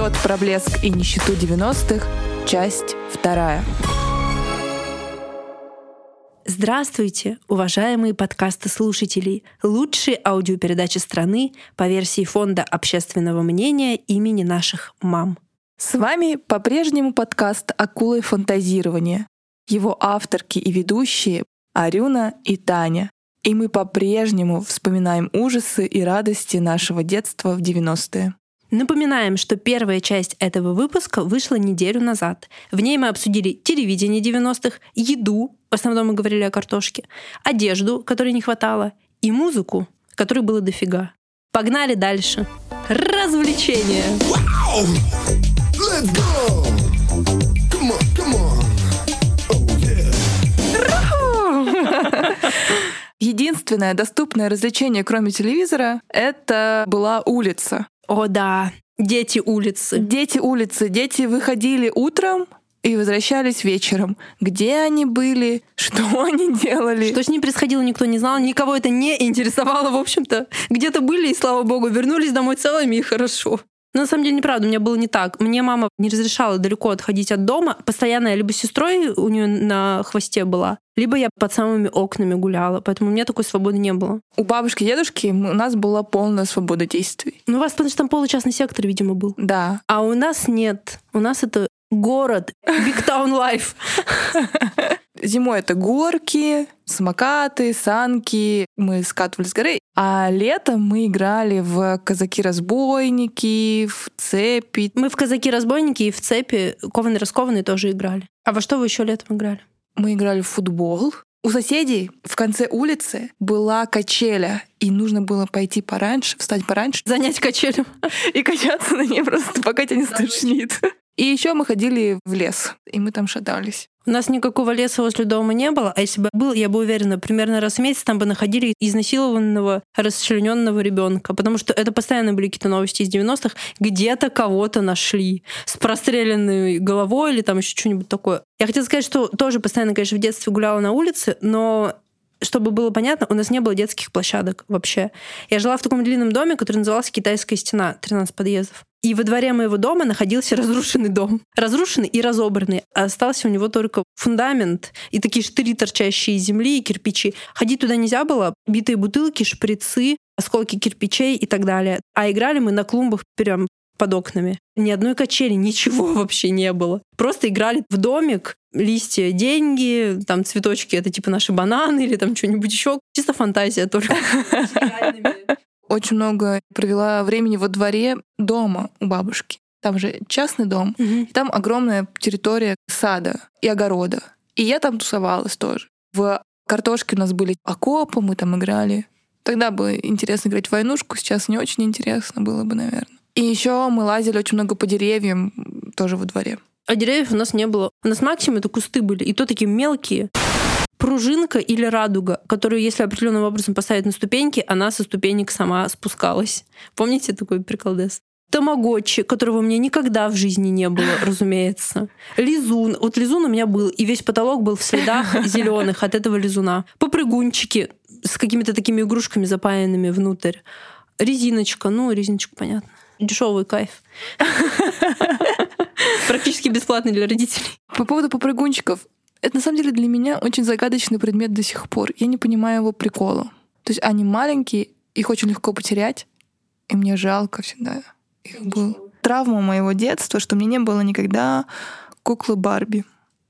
эпизод про блеск и нищету 90-х, часть вторая. Здравствуйте, уважаемые подкасты-слушатели! Лучшие аудиопередачи страны по версии Фонда общественного мнения имени наших мам. С вами по-прежнему подкаст «Акулы фантазирования». Его авторки и ведущие Арюна и Таня. И мы по-прежнему вспоминаем ужасы и радости нашего детства в 90-е. Напоминаем, что первая часть этого выпуска вышла неделю назад. В ней мы обсудили телевидение 90-х, еду, в основном мы говорили о картошке, одежду, которой не хватало, и музыку, которой было дофига. Погнали дальше. Развлечения. Wow! Let's go! Come on, come on. Единственное доступное развлечение, кроме телевизора, это была улица. О да, дети улицы. Дети улицы. Дети выходили утром, и возвращались вечером. Где они были, что они делали. Что с ним происходило, никто не знал, никого это не интересовало, в общем-то. Где-то были, и слава богу, вернулись домой целыми, и хорошо. Но на самом деле неправда, у меня было не так. Мне мама не разрешала далеко отходить от дома. Постоянно я либо с сестрой у нее на хвосте была, либо я под самыми окнами гуляла. Поэтому у меня такой свободы не было. У бабушки и дедушки у нас была полная свобода действий. Ну, у вас, потому что там получастный сектор, видимо, был. Да. А у нас нет. У нас это город, Big Town Life. Зимой это горки, самокаты, санки. Мы скатывались с горы. А летом мы играли в казаки-разбойники, в цепи. Мы в казаки-разбойники и в цепи кованые-раскованные тоже играли. А во что вы еще летом играли? Мы играли в футбол. У соседей в конце улицы была качеля, и нужно было пойти пораньше, встать пораньше. Занять качелем. И качаться на ней просто, пока тебя не стошнит. И еще мы ходили в лес, и мы там шатались. У нас никакого леса возле дома не было, а если бы был, я бы уверена, примерно раз в месяц там бы находили изнасилованного, расчлененного ребенка, потому что это постоянно были какие-то новости из 90-х, где-то кого-то нашли с простреленной головой или там еще что-нибудь такое. Я хотела сказать, что тоже постоянно, конечно, в детстве гуляла на улице, но чтобы было понятно, у нас не было детских площадок вообще. Я жила в таком длинном доме, который назывался «Китайская стена», 13 подъездов. И во дворе моего дома находился разрушенный дом. Разрушенный и разобранный. А остался у него только фундамент и такие штыри, торчащие из земли, и кирпичи. Ходить туда нельзя было. Битые бутылки, шприцы, осколки кирпичей и так далее. А играли мы на клумбах прям под окнами. Ни одной качели, ничего вообще не было. Просто играли в домик, листья, деньги, там цветочки, это типа наши бананы или там что-нибудь еще. Чисто фантазия только. очень много провела времени во дворе дома у бабушки. Там же частный дом, угу. и там огромная территория сада и огорода. И я там тусовалась тоже. В картошке у нас были окопы, мы там играли. Тогда было интересно играть в войнушку, сейчас не очень интересно было бы, наверное. И еще мы лазили очень много по деревьям тоже во дворе. А деревьев у нас не было. У нас максимум это кусты были, и то такие мелкие пружинка или радуга, которую, если определенным образом поставить на ступеньки, она со ступенек сама спускалась. Помните такой приколдес? Тамагочи, которого у меня никогда в жизни не было, разумеется. Лизун. Вот лизун у меня был, и весь потолок был в следах зеленых от этого лизуна. Попрыгунчики с какими-то такими игрушками запаянными внутрь. Резиночка. Ну, резиночка, понятно. Дешевый кайф. Практически бесплатный для родителей. По поводу попрыгунчиков. Это на самом деле для меня очень загадочный предмет до сих пор. Я не понимаю его прикола. То есть они маленькие, их очень легко потерять, и мне жалко всегда их было. Травма моего детства, что мне не было никогда куклы Барби.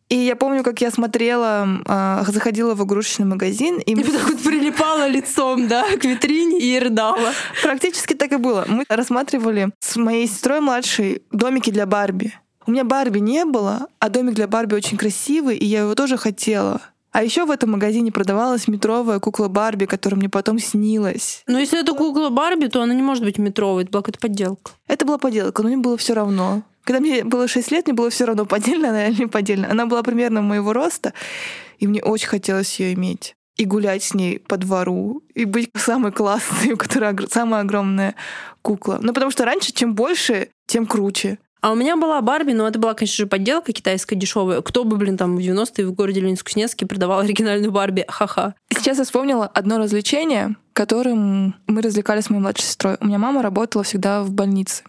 И я помню, как я смотрела, э, заходила в игрушечный магазин. И, и так вот прилипала лицом, да, к витрине и рыдала. Практически так и было. Мы рассматривали с моей сестрой младшей домики для Барби. У меня Барби не было, а домик для Барби очень красивый, и я его тоже хотела. А еще в этом магазине продавалась метровая кукла Барби, которая мне потом снилась. Но если это кукла Барби, то она не может быть метровой, это была какая-то подделка. Это была подделка, но мне было все равно. Когда мне было 6 лет, мне было все равно, поддельная она или не поддельная. Она была примерно моего роста, и мне очень хотелось ее иметь. И гулять с ней по двору, и быть самой классной, у которой самая огромная кукла. Ну, потому что раньше, чем больше, тем круче. А у меня была Барби, но это была, конечно же, подделка китайская дешевая. Кто бы, блин, там в 90-е в городе Ленинск-Кузнецке продавал оригинальную Барби? Ха-ха. Сейчас я вспомнила одно развлечение, которым мы развлекались с моей младшей сестрой. У меня мама работала всегда в больнице.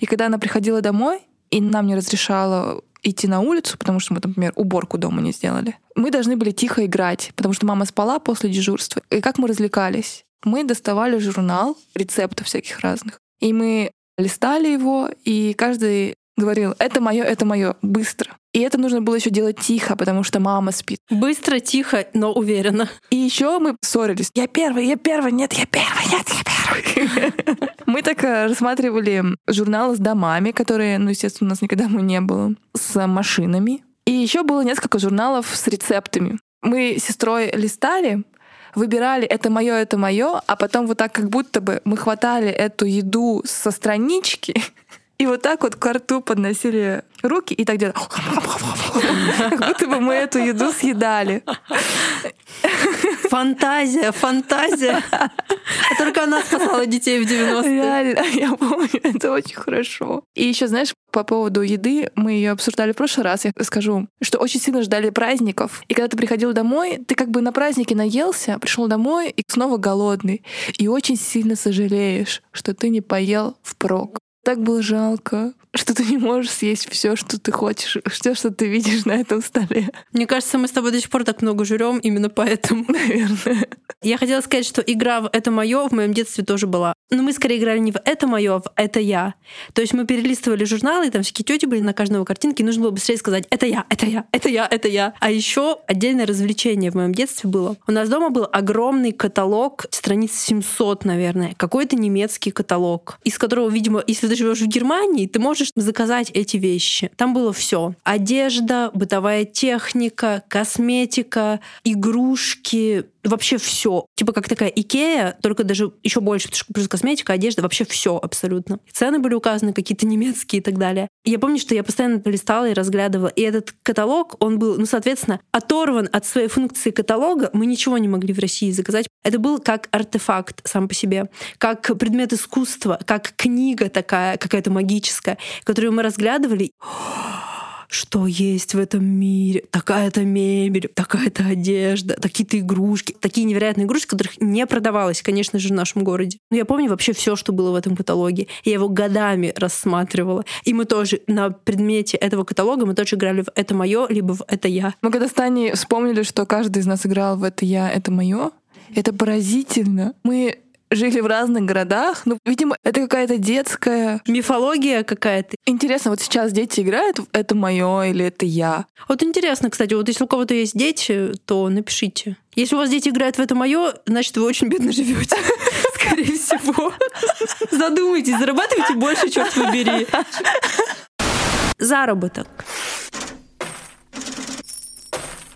И когда она приходила домой, и нам не разрешала идти на улицу, потому что мы, например, уборку дома не сделали. Мы должны были тихо играть, потому что мама спала после дежурства. И как мы развлекались? Мы доставали журнал рецептов всяких разных. И мы листали его, и каждый говорил, это мое, это мое, быстро. И это нужно было еще делать тихо, потому что мама спит. Быстро, тихо, но уверенно. И еще мы ссорились. Я первый, я первый, нет, я первый, нет, я первый. Мы так э, рассматривали журналы с домами, которые, ну, естественно, у нас никогда не было, с машинами. И еще было несколько журналов с рецептами. Мы с сестрой листали, выбирали это мое, это мое, а потом вот так как будто бы мы хватали эту еду со странички и вот так вот к рту подносили руки и так делали. Как будто бы мы эту еду съедали. Фантазия, фантазия. А только она спасала детей в 90-е. Реально, я помню, это очень хорошо. И еще, знаешь, по поводу еды, мы ее обсуждали в прошлый раз, я скажу, что очень сильно ждали праздников. И когда ты приходил домой, ты как бы на празднике наелся, пришел домой и снова голодный. И очень сильно сожалеешь, что ты не поел впрок. Так было жалко, что ты не можешь съесть все, что ты хочешь, все, что ты видишь на этом столе. Мне кажется, мы с тобой до сих пор так много жрем именно поэтому. Наверное. Я хотела сказать, что игра в это мое в моем детстве тоже была. Но мы скорее играли не в это мое, а в это я. То есть мы перелистывали журналы, и там всякие тети были на каждого картинке, и нужно было быстрее сказать это я, это я, это я, это я. А еще отдельное развлечение в моем детстве было. У нас дома был огромный каталог, страниц 700, наверное, какой-то немецкий каталог, из которого, видимо, если ты живешь в Германии, ты можешь заказать эти вещи. Там было все: одежда, бытовая техника, косметика, игрушки, вообще все. Типа как такая Икея, только даже еще больше, потому что плюс косметика, одежда, вообще все абсолютно. Цены были указаны какие-то немецкие и так далее. И я помню, что я постоянно листала и разглядывала. И этот каталог, он был, ну, соответственно, оторван от своей функции каталога. Мы ничего не могли в России заказать. Это был как артефакт сам по себе, как предмет искусства, как книга такая, какая-то магическая, которую мы разглядывали что есть в этом мире. Такая-то мебель, такая-то одежда, такие-то игрушки, такие невероятные игрушки, которых не продавалось, конечно же, в нашем городе. Но я помню вообще все, что было в этом каталоге. Я его годами рассматривала. И мы тоже на предмете этого каталога мы тоже играли в «Это мое», либо в «Это я». Мы когда с Таней вспомнили, что каждый из нас играл в «Это я», «Это мое», это поразительно. Мы жили в разных городах. Ну, видимо, это какая-то детская... Мифология какая-то. Интересно, вот сейчас дети играют в «это мое» или «это я». Вот интересно, кстати, вот если у кого-то есть дети, то напишите. Если у вас дети играют в «это мое», значит, вы очень бедно живете. Скорее всего. Задумайтесь, зарабатывайте больше, черт побери. Заработок.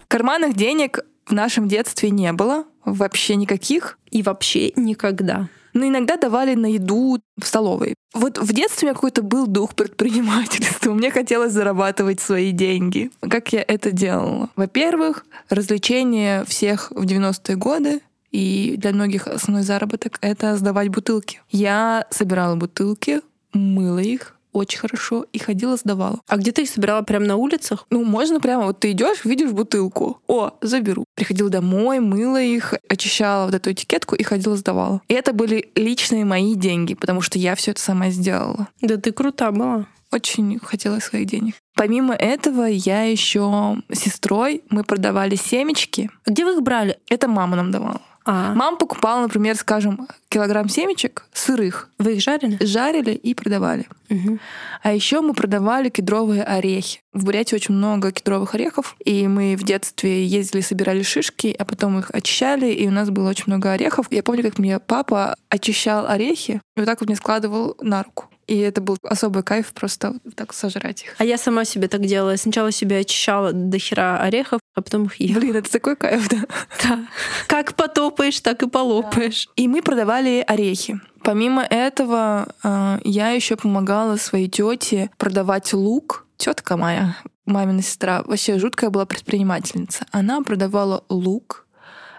Карманных денег в нашем детстве не было, вообще никаких. И вообще никогда. Но иногда давали на еду в столовой. Вот в детстве у меня какой-то был дух предпринимательства. Мне хотелось зарабатывать свои деньги. Как я это делала? Во-первых, развлечение всех в 90-е годы и для многих основной заработок — это сдавать бутылки. Я собирала бутылки, мыла их, очень хорошо и ходила, сдавала. А где ты их собирала? Прямо на улицах? Ну, можно прямо, вот ты идешь, видишь бутылку. О, заберу. Приходила домой, мыла их, очищала вот эту этикетку и ходила, сдавала. И это были личные мои деньги, потому что я все это сама сделала. Да ты крута была очень хотела своих денег. Помимо этого, я еще с сестрой мы продавали семечки. Где вы их брали? Это мама нам давала. А. Мама покупала, например, скажем, килограмм семечек сырых. Вы их жарили? Жарили и продавали. Угу. А еще мы продавали кедровые орехи. В Бурятии очень много кедровых орехов, и мы в детстве ездили, собирали шишки, а потом их очищали, и у нас было очень много орехов. Я помню, как мне папа очищал орехи, и вот так вот мне складывал на руку. И это был особый кайф просто так сожрать их. А я сама себе так делала. Сначала себе очищала до хера орехов, а потом их ела. Блин, это такой кайф, да? Да. Как потопаешь, так и полопаешь. Да. И мы продавали орехи. Помимо этого, а, я еще помогала своей тете продавать лук. Тетка моя, мамина сестра, вообще жуткая была предпринимательница. Она продавала лук,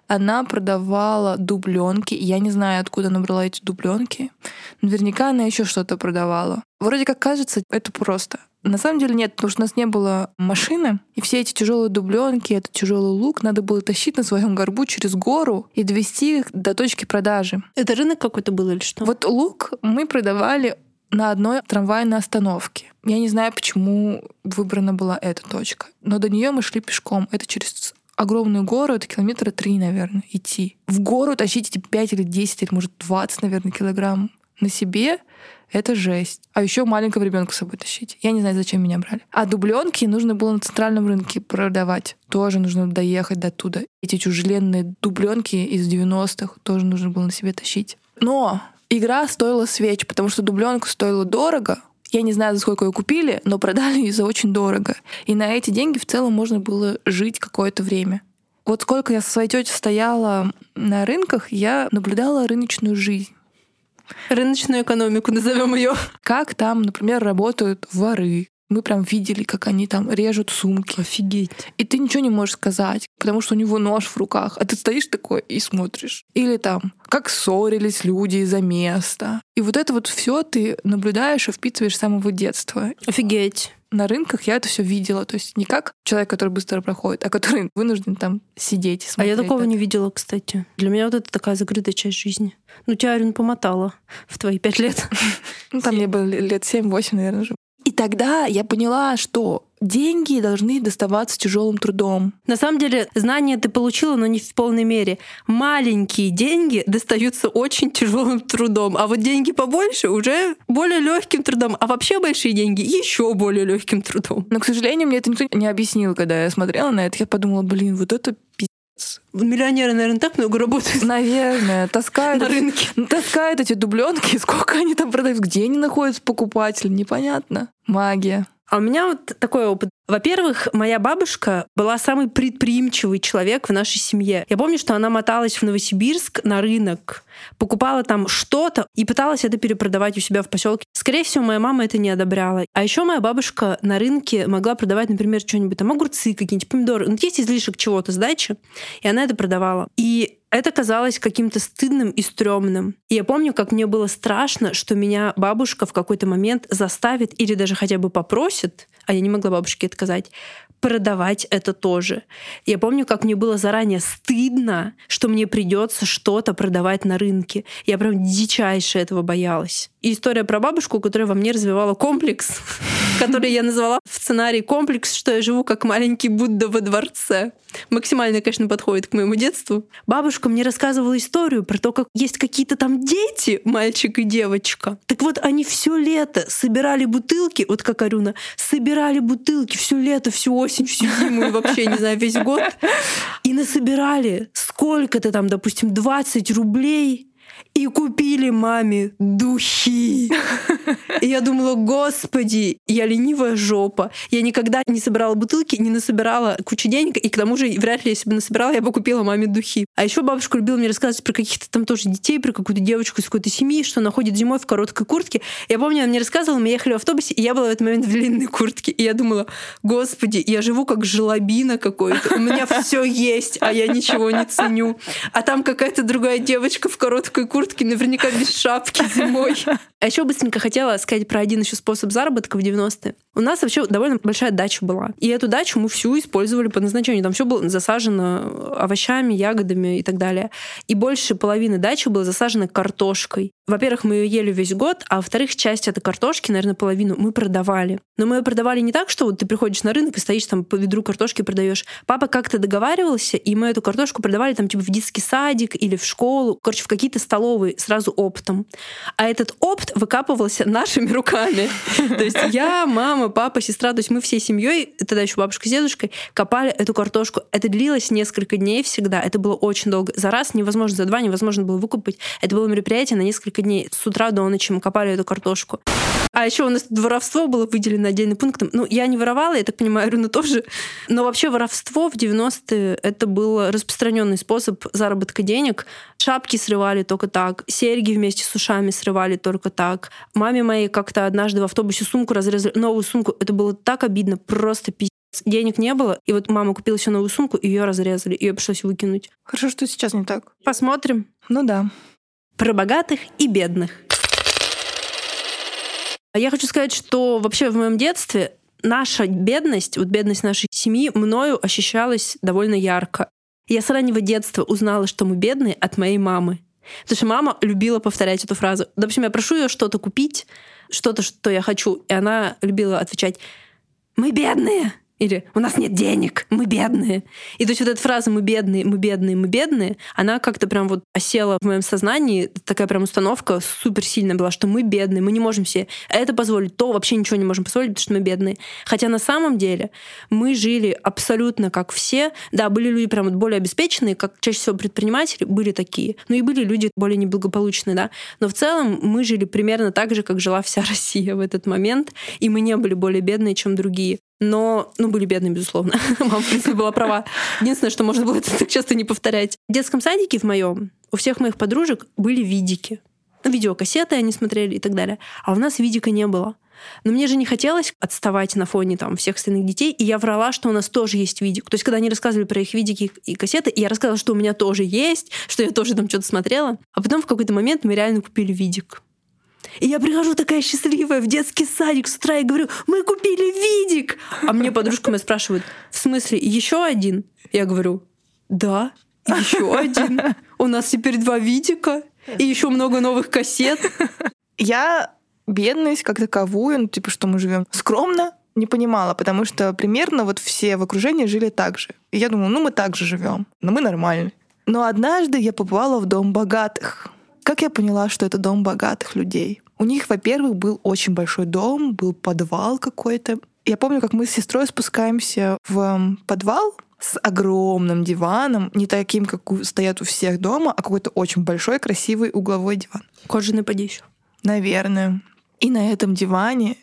она продавала дубленки. Я не знаю, откуда она брала эти дубленки. Наверняка она еще что-то продавала. Вроде как кажется, это просто. На самом деле нет, потому что у нас не было машины, и все эти тяжелые дубленки, этот тяжелый лук надо было тащить на своем горбу через гору и довести их до точки продажи. Это рынок какой-то был или что? Вот лук мы продавали на одной трамвайной остановке. Я не знаю, почему выбрана была эта точка. Но до нее мы шли пешком. Это через огромный гору, это километра три, наверное, идти. В гору тащить эти 5 или 10, или, может, 20, наверное, килограмм на себе — это жесть. А еще маленького ребенка с собой тащить. Я не знаю, зачем меня брали. А дубленки нужно было на центральном рынке продавать. Тоже нужно доехать до туда. Эти тяжеленные дубленки из 90-х тоже нужно было на себе тащить. Но игра стоила свеч, потому что дубленка стоила дорого, я не знаю, за сколько ее купили, но продали ее за очень дорого. И на эти деньги в целом можно было жить какое-то время. Вот сколько я со своей тетей стояла на рынках, я наблюдала рыночную жизнь. Рыночную экономику назовем ее. Как там, например, работают воры, мы прям видели, как они там режут сумки. Офигеть. И ты ничего не можешь сказать, потому что у него нож в руках, а ты стоишь такой и смотришь. Или там, как ссорились люди из-за места. И вот это вот все ты наблюдаешь и впитываешь с самого детства. Офигеть на рынках я это все видела. То есть не как человек, который быстро проходит, а который вынужден там сидеть и смотреть. А я такого не видела, кстати. Для меня вот это такая закрытая часть жизни. Ну, тебя, Арин, помотала в твои пять лет. Ну, там мне было лет семь-восемь, наверное, уже. Тогда я поняла, что деньги должны доставаться тяжелым трудом. На самом деле, знания ты получила, но не в полной мере. Маленькие деньги достаются очень тяжелым трудом, а вот деньги побольше уже более легким трудом, а вообще большие деньги еще более легким трудом. Но, к сожалению, мне это никто не объяснил, когда я смотрела на это. Я подумала, блин, вот это Миллионеры, наверное, так много работают. Наверное, таскают на рынке. Таскают эти дубленки, сколько они там продают, где они находятся покупатель, непонятно. Магия. А у меня вот такой опыт. Во-первых, моя бабушка была самый предприимчивый человек в нашей семье. Я помню, что она моталась в Новосибирск на рынок, покупала там что-то и пыталась это перепродавать у себя в поселке. Скорее всего, моя мама это не одобряла. А еще моя бабушка на рынке могла продавать, например, что-нибудь там огурцы какие-нибудь, помидоры. Ну, есть излишек чего-то с дачи, и она это продавала. И это казалось каким-то стыдным и стрёмным. И я помню, как мне было страшно, что меня бабушка в какой-то момент заставит или даже хотя бы попросит, а я не могла бабушке отказать, продавать это тоже. Я помню, как мне было заранее стыдно, что мне придется что-то продавать на рынке. Я прям дичайше этого боялась. И история про бабушку, которая во мне развивала комплекс, который я назвала в сценарии комплекс, что я живу как маленький Будда во дворце. Максимально, конечно, подходит к моему детству. Бабушка мне рассказывала историю про то, как есть какие-то там дети, мальчик и девочка. Так вот, они все лето собирали бутылки, вот как Арюна, собирали бутылки все лето, всю осень, всю зиму и вообще, не знаю, весь год. И насобирали сколько-то там, допустим, 20 рублей и купили маме духи. И я думала, господи, я ленивая жопа. Я никогда не собирала бутылки, не насобирала кучу денег, и к тому же вряд ли, если бы насобирала, я бы купила маме духи. А еще бабушка любила мне рассказывать про каких-то там тоже детей, про какую-то девочку из какой-то семьи, что она ходит зимой в короткой куртке. Я помню, она мне рассказывала, мы ехали в автобусе, и я была в этот момент в длинной куртке. И я думала, господи, я живу как желобина какой-то. У меня все есть, а я ничего не ценю. А там какая-то другая девочка в короткой куртке куртке, наверняка без шапки зимой. А еще быстренько хотела сказать про один еще способ заработка в 90-е. У нас вообще довольно большая дача была. И эту дачу мы всю использовали по назначению. Там все было засажено овощами, ягодами и так далее. И больше половины дачи было засажено картошкой. Во-первых, мы ее ели весь год, а во-вторых, часть этой картошки, наверное, половину мы продавали. Но мы ее продавали не так, что вот ты приходишь на рынок и стоишь там по ведру картошки продаешь. Папа как-то договаривался, и мы эту картошку продавали там типа в детский садик или в школу, короче, в какие-то столовые сразу оптом. А этот опт выкапывался нашими руками. То есть я, мама, папа, сестра, то есть мы всей семьей, тогда еще бабушка с дедушкой, копали эту картошку. Это длилось несколько дней всегда. Это было очень долго. За раз невозможно, за два невозможно было выкупить. Это было мероприятие на несколько дней с утра до ночи мы копали эту картошку. А еще у нас воровство было выделено отдельным пунктом. Ну, я не воровала, я так понимаю, Руна тоже. Но вообще воровство в 90-е это был распространенный способ заработка денег. Шапки срывали только так, серьги вместе с ушами срывали только так. Маме моей как-то однажды в автобусе сумку разрезали, новую сумку. Это было так обидно, просто пиздец. Денег не было, и вот мама купила еще новую сумку, ее разрезали, ее пришлось выкинуть. Хорошо, что сейчас не так. Посмотрим. Ну да про богатых и бедных. Я хочу сказать, что вообще в моем детстве наша бедность, вот бедность нашей семьи, мною ощущалась довольно ярко. Я с раннего детства узнала, что мы бедные от моей мамы. Потому что мама любила повторять эту фразу. Допустим, я прошу ее что-то купить, что-то, что я хочу. И она любила отвечать «Мы бедные!» Или «У нас нет денег, мы бедные». И то есть вот эта фраза «мы бедные, мы бедные, мы бедные», она как-то прям вот осела в моем сознании. Такая прям установка супер сильная была, что мы бедные, мы не можем себе это позволить, то вообще ничего не можем позволить, потому что мы бедные. Хотя на самом деле мы жили абсолютно как все. Да, были люди прям вот более обеспеченные, как чаще всего предприниматели были такие. Ну и были люди более неблагополучные, да. Но в целом мы жили примерно так же, как жила вся Россия в этот момент. И мы не были более бедные, чем другие но, ну, были бедные, безусловно. Мама, в принципе, была права. Единственное, что можно было это так часто не повторять. В детском садике в моем у всех моих подружек были видики. Ну, видеокассеты они смотрели и так далее. А у нас видика не было. Но мне же не хотелось отставать на фоне там, всех остальных детей, и я врала, что у нас тоже есть видик. То есть, когда они рассказывали про их видики и кассеты, я рассказывала, что у меня тоже есть, что я тоже там что-то смотрела. А потом в какой-то момент мы реально купили видик. И я прихожу такая счастливая в детский садик с утра и говорю, мы купили видик. А мне подружка меня спрашивает, в смысле, еще один? Я говорю, да, еще один. У нас теперь два видика и еще много новых кассет. Я бедность как таковую, ну, типа, что мы живем скромно, не понимала, потому что примерно вот все в окружении жили так же. И я думаю, ну мы так же живем, но мы нормальные. Но однажды я попала в дом богатых. Как я поняла, что это дом богатых людей? У них, во-первых, был очень большой дом, был подвал какой-то. Я помню, как мы с сестрой спускаемся в подвал с огромным диваном, не таким, как стоят у всех дома, а какой-то очень большой, красивый угловой диван. Кожаный поди еще. Наверное. И на этом диване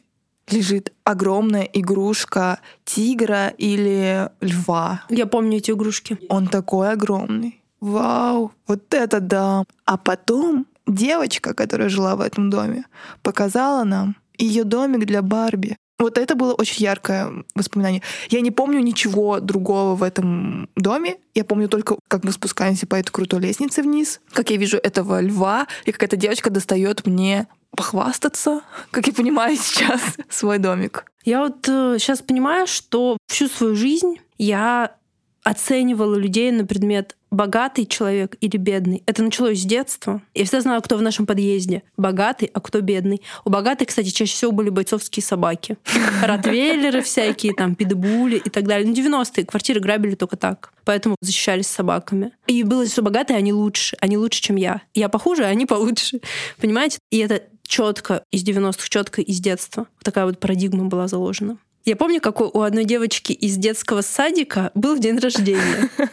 лежит огромная игрушка тигра или льва. Я помню эти игрушки. Он такой огромный. Вау, вот это да. А потом девочка, которая жила в этом доме, показала нам ее домик для Барби. Вот это было очень яркое воспоминание. Я не помню ничего другого в этом доме. Я помню только, как мы спускаемся по этой крутой лестнице вниз, как я вижу этого льва, и как эта девочка достает мне похвастаться, как я понимаю сейчас, свой домик. Я вот э, сейчас понимаю, что всю свою жизнь я оценивала людей на предмет богатый человек или бедный. Это началось с детства. Я всегда знала, кто в нашем подъезде богатый, а кто бедный. У богатых, кстати, чаще всего были бойцовские собаки. Ротвейлеры всякие, там, питбули и так далее. Ну, 90-е квартиры грабили только так. Поэтому защищались собаками. И было, что богатые, они лучше. Они лучше, чем я. Я похуже, а они получше. Понимаете? И это четко из 90-х, четко из детства. Такая вот парадигма была заложена. Я помню, как у одной девочки из детского садика был день рождения.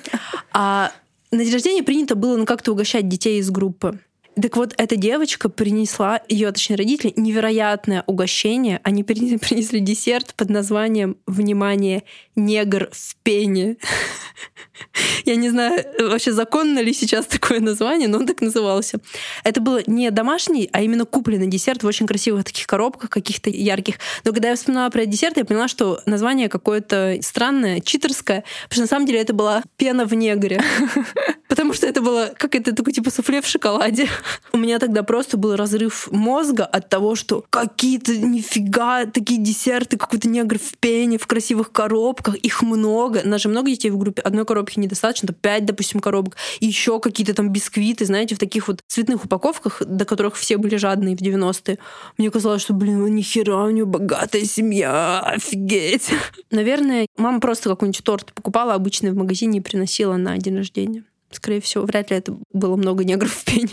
А на день рождения принято было ну, как-то угощать детей из группы. Так вот, эта девочка принесла, ее, точнее, родители, невероятное угощение. Они принесли десерт под названием, внимание, негр в пене. Я не знаю, вообще законно ли сейчас такое название, но он так назывался. Это было не домашний, а именно купленный десерт в очень красивых таких коробках, каких-то ярких. Но когда я вспоминала про этот десерт, я поняла, что название какое-то странное, читерское, потому что на самом деле это была пена в негре. Потому что это было как это такой типа суфле в шоколаде. У меня тогда просто был разрыв мозга от того, что какие-то нифига такие десерты, какой-то негр в пене, в красивых коробках, их много. У нас же много детей в группе, одной коробки недостаточно, то пять, допустим, коробок. И еще какие-то там бисквиты, знаете, в таких вот цветных упаковках, до которых все были жадные в 90-е. Мне казалось, что, блин, нихера, у нее богатая семья, офигеть. Наверное, мама просто какой-нибудь торт покупала обычный в магазине и приносила на день рождения. Скорее всего, вряд ли это было много негров в пене.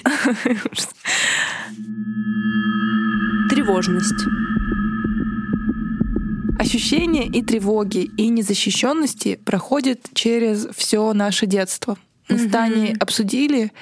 Тревожность. Ощущения и тревоги, и незащищенности проходят через все наше детство. Мы с Таней обсудили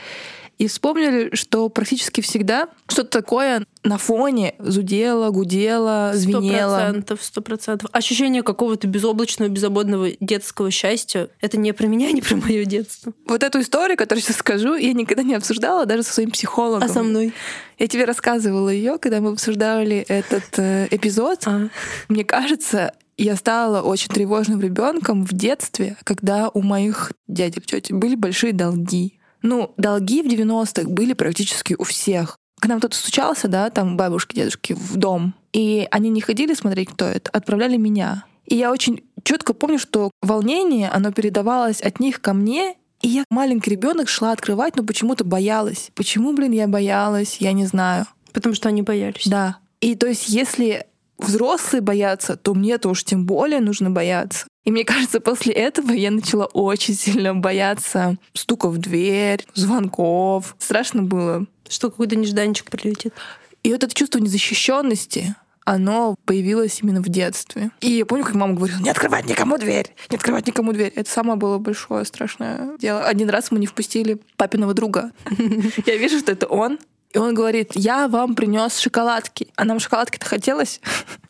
и вспомнили, что практически всегда что-то такое на фоне зудело, гудело, звенело. Сто процентов, сто процентов. Ощущение какого-то безоблачного, беззаботного детского счастья. Это не про меня, не про мое детство. Вот эту историю, которую сейчас скажу, я никогда не обсуждала даже со своим психологом. А со мной? Я тебе рассказывала ее, когда мы обсуждали этот э, эпизод. А. Мне кажется, я стала очень тревожным ребенком в детстве, когда у моих дядек, тети были большие долги. Ну, долги в 90-х были практически у всех. К нам кто-то стучался, да, там бабушки, дедушки в дом, и они не ходили смотреть, кто это, отправляли меня. И я очень четко помню, что волнение, оно передавалось от них ко мне, и я маленький ребенок шла открывать, но почему-то боялась. Почему, блин, я боялась, я не знаю. Потому что они боялись. Да. И то есть, если взрослые боятся, то мне-то уж тем более нужно бояться. И мне кажется, после этого я начала очень сильно бояться стуков в дверь, звонков. Страшно было. Что какой-то нежданчик прилетит. И вот это чувство незащищенности, оно появилось именно в детстве. И я помню, как мама говорила, не открывать никому дверь, не открывать никому дверь. Это самое было большое страшное дело. Один раз мы не впустили папиного друга. Я вижу, что это он, и он говорит, я вам принес шоколадки. А нам шоколадки-то хотелось.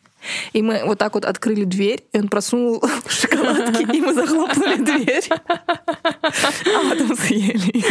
И мы вот так вот открыли дверь, и он просунул шоколадки, и мы захлопнули дверь. А потом съели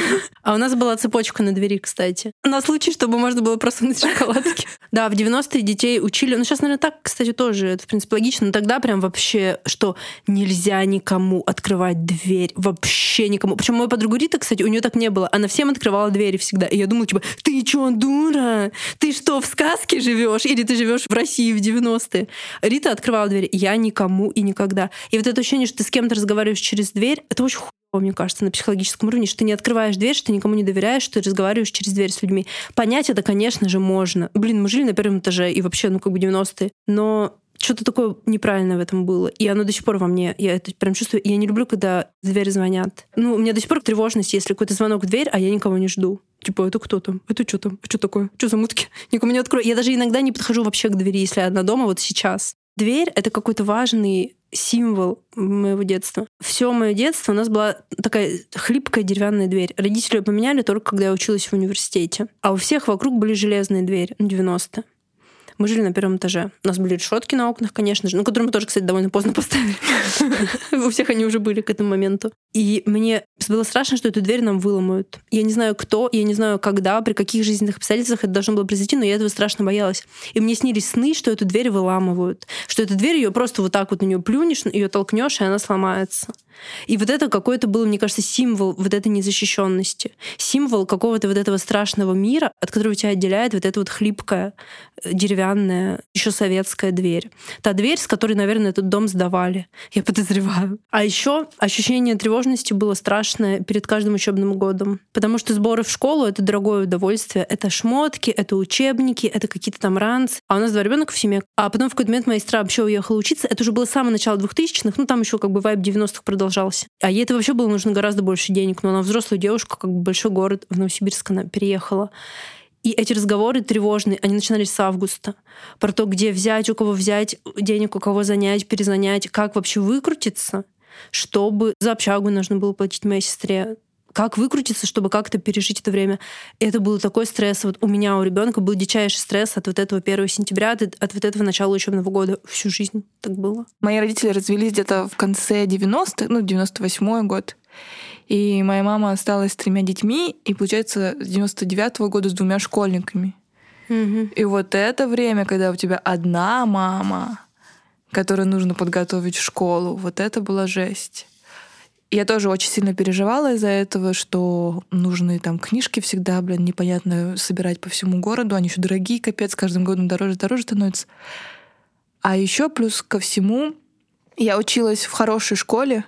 А у нас была цепочка на двери, кстати. На случай, чтобы можно было просунуть шоколадки. Да, в 90-е детей учили. Ну, сейчас, наверное, так, кстати, тоже. Это, в принципе, логично. Но тогда прям вообще, что нельзя никому открывать дверь. Вообще никому. Причем моя подруга Рита, кстати, у нее так не было. Она всем открывала двери всегда. И я думала, типа, ты чё, дура? Ты что, в сказке живешь? Или ты живешь в России в 90-е? Рита открывала дверь, я никому и никогда. И вот это ощущение, что ты с кем-то разговариваешь через дверь, это очень хуево, мне кажется, на психологическом уровне, что ты не открываешь дверь, что ты никому не доверяешь, что ты разговариваешь через дверь с людьми. Понять это, конечно же, можно. Блин, мы жили на первом этаже, и вообще, ну, как бы 90-е. Но что-то такое неправильное в этом было. И оно до сих пор во мне. Я это прям чувствую. Я не люблю, когда в дверь звонят. Ну, у меня до сих пор тревожность, если какой-то звонок в дверь, а я никого не жду. Типа, это кто там? Это что там? Что такое? Что за мутки? Никому не открою. Я даже иногда не подхожу вообще к двери, если я одна дома, вот сейчас. Дверь — это какой-то важный символ моего детства. Все мое детство у нас была такая хлипкая деревянная дверь. Родители поменяли только когда я училась в университете. А у всех вокруг были железные двери, 90 мы жили на первом этаже. У нас были решетки на окнах, конечно же, ну, которые мы тоже, кстати, довольно поздно поставили. У всех они уже были к этому моменту. И мне было страшно, что эту дверь нам выломают. Я не знаю, кто, я не знаю, когда, при каких жизненных обстоятельствах это должно было произойти, но я этого страшно боялась. И мне снились сны, что эту дверь выламывают. Что эту дверь ее просто вот так вот на нее плюнешь, ее толкнешь, и она сломается. И вот это какой-то был, мне кажется, символ вот этой незащищенности. Символ какого-то вот этого страшного мира, от которого тебя отделяет вот эта вот хлипкая, э, деревянная, еще советская дверь. Та дверь, с которой, наверное, этот дом сдавали, я подозреваю. А еще ощущение тревожности было страшное перед каждым учебным годом. Потому что сборы в школу — это дорогое удовольствие. Это шмотки, это учебники, это какие-то там ранцы. А у нас два ребенка в семье. А потом в какой-то момент моя сестра вообще уехала учиться. Это уже было самое начало 2000-х. Ну, там еще как бы вайб 90-х продолжался продолжался. А ей это вообще было нужно гораздо больше денег. Но она взрослая девушка, как бы большой город, в Новосибирск она переехала. И эти разговоры тревожные, они начинались с августа. Про то, где взять, у кого взять денег, у кого занять, перезанять, как вообще выкрутиться, чтобы за общагу нужно было платить моей сестре как выкрутиться, чтобы как-то пережить это время. Это был такой стресс. Вот у меня, у ребенка был дичайший стресс от вот этого 1 сентября, от, от вот этого начала учебного года. Всю жизнь так было. Мои родители развелись где-то в конце 90-х, ну, 98-й год. И моя мама осталась с тремя детьми, и, получается, с 99-го года с двумя школьниками. Угу. И вот это время, когда у тебя одна мама, которую нужно подготовить в школу, вот это была жесть. Я тоже очень сильно переживала из-за этого, что нужны там книжки всегда, блин, непонятно собирать по всему городу. Они еще дорогие, капец, каждым годом дороже дороже становятся. А еще плюс ко всему, я училась в хорошей школе.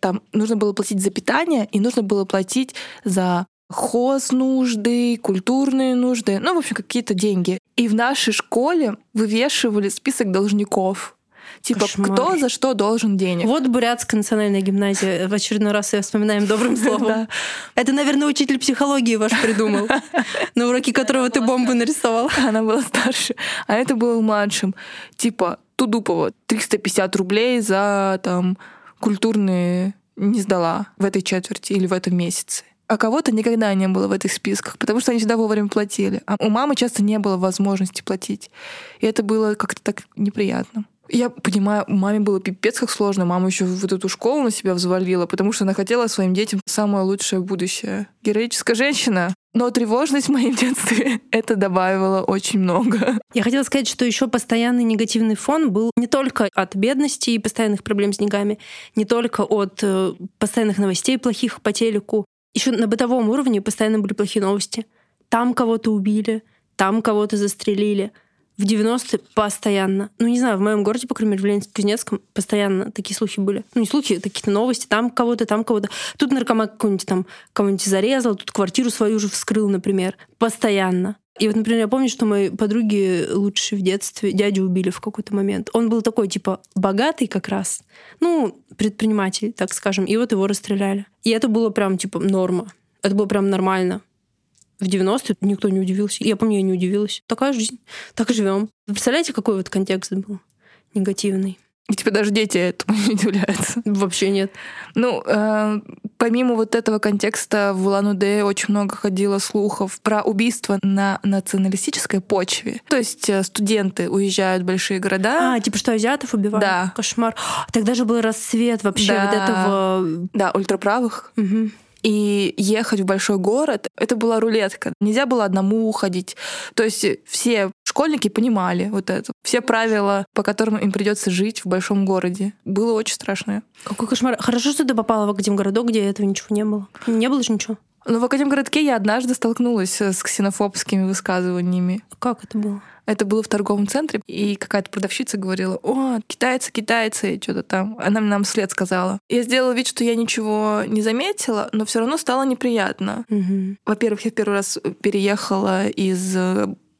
Там нужно было платить за питание и нужно было платить за хоз нужды, культурные нужды, ну, в общем, какие-то деньги. И в нашей школе вывешивали список должников. Типа, Кошмар. кто за что должен денег. Вот Бурятская национальная гимназия. В очередной раз ее вспоминаем добрым словом. Это, наверное, учитель психологии ваш придумал, на уроке которого ты бомбу нарисовал. Она была старше, а это был младшим. Типа, Тудупова 350 рублей за там культурные не сдала в этой четверти или в этом месяце. А кого-то никогда не было в этих списках, потому что они всегда вовремя платили. А у мамы часто не было возможности платить. И это было как-то так неприятно. Я понимаю, маме было пипец как сложно. Мама еще вот эту школу на себя взвалила, потому что она хотела своим детям самое лучшее будущее. Героическая женщина. Но тревожность в моем детстве это добавило очень много. Я хотела сказать, что еще постоянный негативный фон был не только от бедности и постоянных проблем с деньгами, не только от э, постоянных новостей плохих по телеку. Еще на бытовом уровне постоянно были плохие новости. Там кого-то убили, там кого-то застрелили — В 90-е постоянно. Ну, не знаю, в моем городе, по крайней мере, в Ленинске-Кузнецком, постоянно такие слухи были. Ну, не слухи, какие-то новости. Там кого-то, там кого-то. Тут наркоман какой-нибудь там кого-нибудь зарезал, тут квартиру свою же вскрыл, например. Постоянно. И вот, например, я помню, что мои подруги лучше в детстве дядю убили в какой-то момент. Он был такой, типа, богатый как раз. Ну, предприниматель, так скажем. И вот его расстреляли. И это было прям, типа, норма. Это было прям нормально. В 90-е никто не удивился. Я помню, я не удивилась. Такая жизнь. Так живем. Вы представляете, какой вот контекст был негативный? И тебе даже дети этому не удивляются. Вообще нет. Ну, э, помимо вот этого контекста в Улан-Удэ очень много ходило слухов про убийства на националистической почве. То есть э, студенты уезжают в большие города. А, типа что, азиатов убивают? Да. Кошмар. Тогда же был расцвет вообще Да. вот этого... Да, ультраправых. Мгм. И ехать в большой город — это была рулетка. Нельзя было одному уходить. То есть все школьники понимали вот это. Все правила, по которым им придется жить в большом городе. Было очень страшно. Какой кошмар. Хорошо, что ты попала в Академгородок, где этого ничего не было. Не было же ничего. Но в Академгородке я однажды столкнулась с ксенофобскими высказываниями. Как это было? Это было в торговом центре, и какая-то продавщица говорила, о, китайцы, китайцы, что-то там. Она нам вслед сказала. Я сделала вид, что я ничего не заметила, но все равно стало неприятно. Мгм. Во-первых, я в первый раз переехала из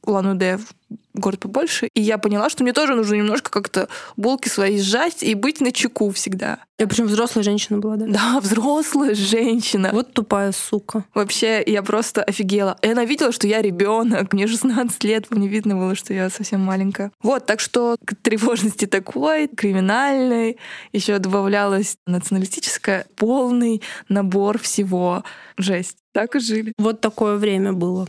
Улан-Удэ в город побольше, и я поняла, что мне тоже нужно немножко как-то булки свои сжать и быть на чеку всегда. Я причем взрослая женщина была, да? Да, взрослая женщина. Вот тупая сука. Вообще, я просто офигела. И она видела, что я ребенок, мне 16 лет, мне видно было, что я совсем маленькая. Вот, так что к тревожности такой, криминальной, еще добавлялась националистическая, полный набор всего. Жесть. Так и жили. Вот такое время было.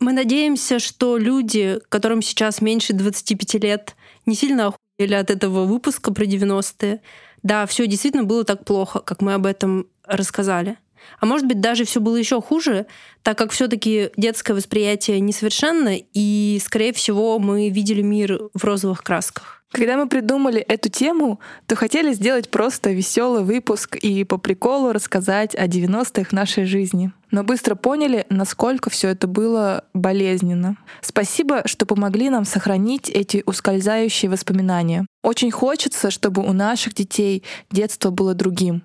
Мы надеемся, что люди, которым сейчас меньше 25 лет, не сильно охуели от этого выпуска про 90-е. Да, все действительно было так плохо, как мы об этом рассказали. А может быть, даже все было еще хуже, так как все-таки детское восприятие несовершенно, и, скорее всего, мы видели мир в розовых красках. Когда мы придумали эту тему, то хотели сделать просто веселый выпуск и по приколу рассказать о 90-х в нашей жизни. Но быстро поняли, насколько все это было болезненно. Спасибо, что помогли нам сохранить эти ускользающие воспоминания. Очень хочется, чтобы у наших детей детство было другим.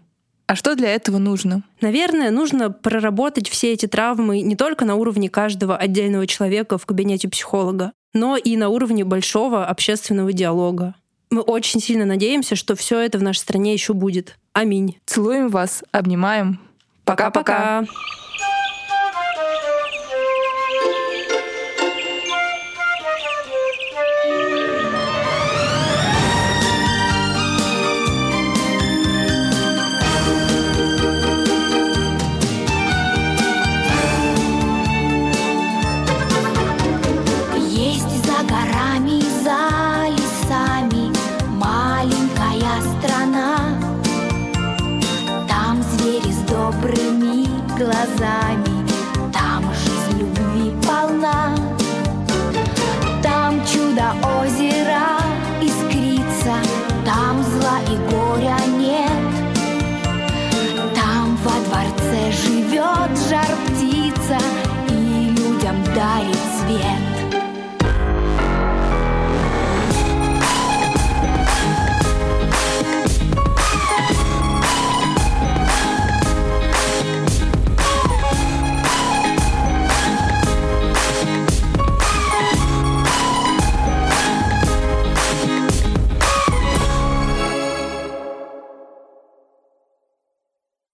А что для этого нужно? Наверное, нужно проработать все эти травмы не только на уровне каждого отдельного человека в кабинете психолога, но и на уровне большого общественного диалога. Мы очень сильно надеемся, что все это в нашей стране еще будет. Аминь. Целуем вас, обнимаем. Пока-пока. Пока-пока. Глазами, там